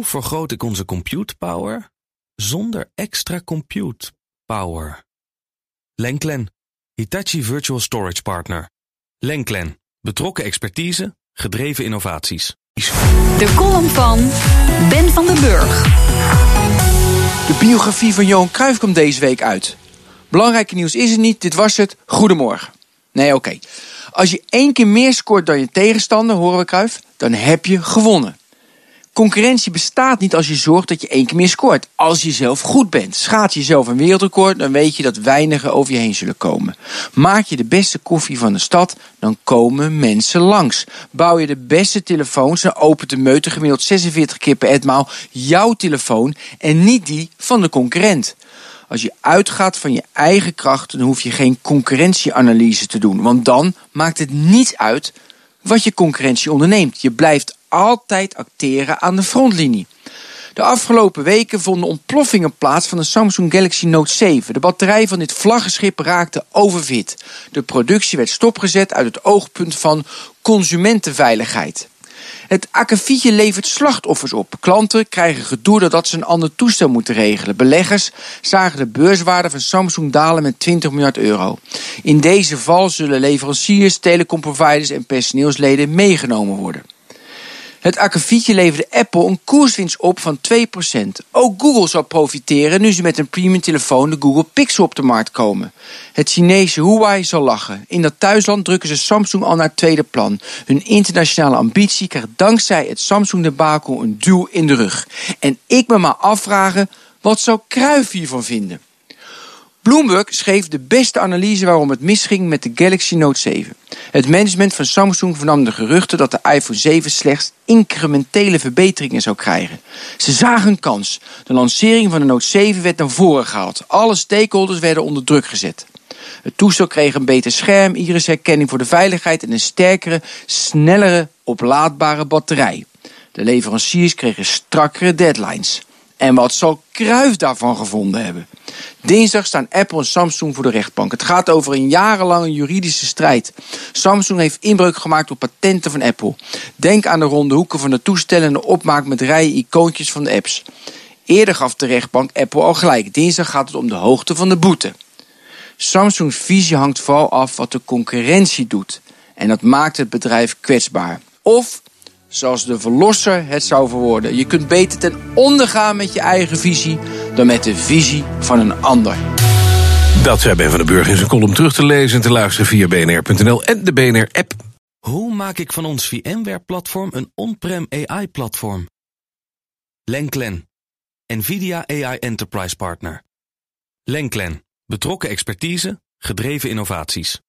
Hoe vergroot ik onze compute power zonder extra compute power? Lenklen, Hitachi Virtual Storage Partner. Lenklen, betrokken expertise, gedreven innovaties. De column van Ben van den Burg. De biografie van Johan Cruijff komt deze week uit. Belangrijke nieuws is het niet, dit was het. Goedemorgen. Nee, oké. Als je één keer meer scoort dan je tegenstander, horen we Cruijff, dan heb je gewonnen. Concurrentie bestaat niet als je zorgt dat je één keer meer scoort. Als je zelf goed bent. Schaats je zelf een wereldrecord, dan weet je dat weinigen over je heen zullen komen. Maak je de beste koffie van de stad, dan komen mensen langs. Bouw je de beste telefoons, dan opent de meute gemiddeld 46 keer per etmaal jouw telefoon en niet die van de concurrent. Als je uitgaat van je eigen kracht, dan hoef je geen concurrentieanalyse te doen. Want dan maakt het niet uit wat je concurrentie onderneemt. Je blijft altijd acteren aan de frontlinie. De afgelopen weken vonden ontploffingen plaats van de Samsung Galaxy Note 7. De batterij van dit vlaggenschip raakte overvit. De productie werd stopgezet uit het oogpunt van consumentenveiligheid. Het akkefietje levert slachtoffers op. Klanten krijgen gedoe doordat ze een ander toestel moeten regelen. Beleggers zagen de beurswaarde van Samsung dalen met 20 miljard euro. In deze val zullen leveranciers, telecomproviders en personeelsleden meegenomen worden. Het akkefietje leverde Apple een koerswinst op van 2%. Ook Google zal profiteren nu ze met een premium telefoon de Google Pixel op de markt komen. Het Chinese Huawei zal lachen. In dat thuisland drukken ze Samsung al naar het tweede plan. Hun internationale ambitie krijgt dankzij het Samsung-debakel een duw in de rug. En ik me maar afvragen, wat zou Kruif hiervan vinden? Bloomberg schreef de beste analyse waarom het misging met de Galaxy Note 7. Het management van Samsung vernam de geruchten dat de iPhone 7 slechts incrementele verbeteringen zou krijgen. Ze zagen een kans. De lancering van de Note 7 werd naar voren gehaald. Alle stakeholders werden onder druk gezet. Het toestel kreeg een beter scherm, irisherkenning voor de veiligheid en een sterkere, snellere, oplaadbare batterij. De leveranciers kregen strakkere deadlines. En wat zal Kruif daarvan gevonden hebben? Dinsdag staan Apple en Samsung voor de rechtbank. Het gaat over een jarenlange juridische strijd. Samsung heeft inbreuk gemaakt op patenten van Apple. Denk aan de ronde hoeken van de toestellen en de opmaak met rijen icoontjes van de apps. Eerder gaf de rechtbank Apple al gelijk. Dinsdag gaat het om de hoogte van de boete. Samsungs visie hangt vooral af wat de concurrentie doet. En dat maakt het bedrijf kwetsbaar. Of zoals de verlosser het zou verwoorden. Je kunt beter ten onder gaan met je eigen visie dan met de visie van een ander. Dat zei Ben van den Burg in zijn column terug te lezen en te luisteren via bnr.nl en de BNR-app. Hoe maak ik van ons VMware-platform een on-prem AI-platform? Lenklen, NVIDIA AI Enterprise Partner. Lenklen, betrokken expertise, gedreven innovaties.